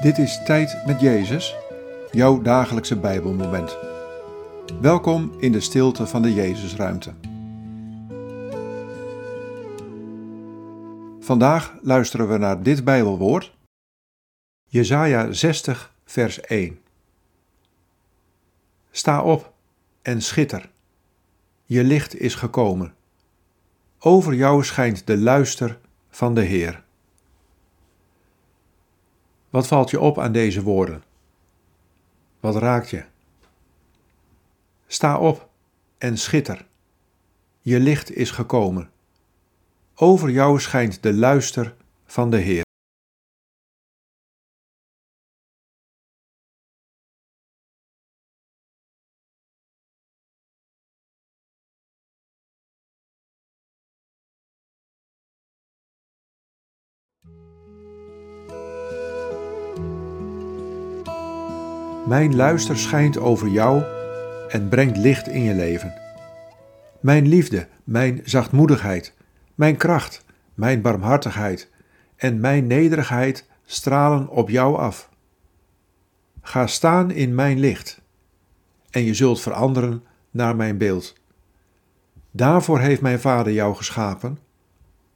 Dit is Tijd met Jezus, jouw dagelijkse Bijbelmoment. Welkom in de stilte van de Jezusruimte. Vandaag luisteren we naar dit Bijbelwoord, Jesaja 60, vers 1. Sta op en schitter, je licht is gekomen. Over jou schijnt de luister van de Heer. Wat valt je op aan deze woorden? Wat raakt je? Sta op en schitter. Je licht is gekomen. Over jou schijnt de luister van de Heer. Mijn luister schijnt over jou en brengt licht in je leven. Mijn liefde, mijn zachtmoedigheid, mijn kracht, mijn barmhartigheid en mijn nederigheid stralen op jou af. Ga staan in mijn licht en je zult veranderen naar mijn beeld. Daarvoor heeft mijn Vader jou geschapen,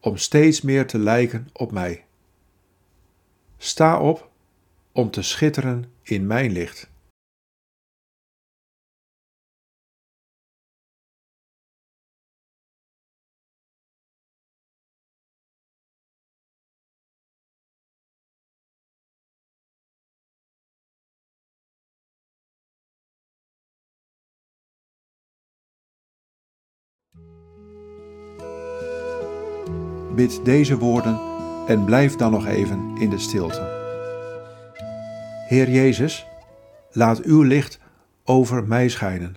om steeds meer te lijken op mij. Sta op om te schitteren in mijn licht. Bid deze woorden en blijf dan nog even in de stilte. Heer Jezus, laat uw licht over mij schijnen.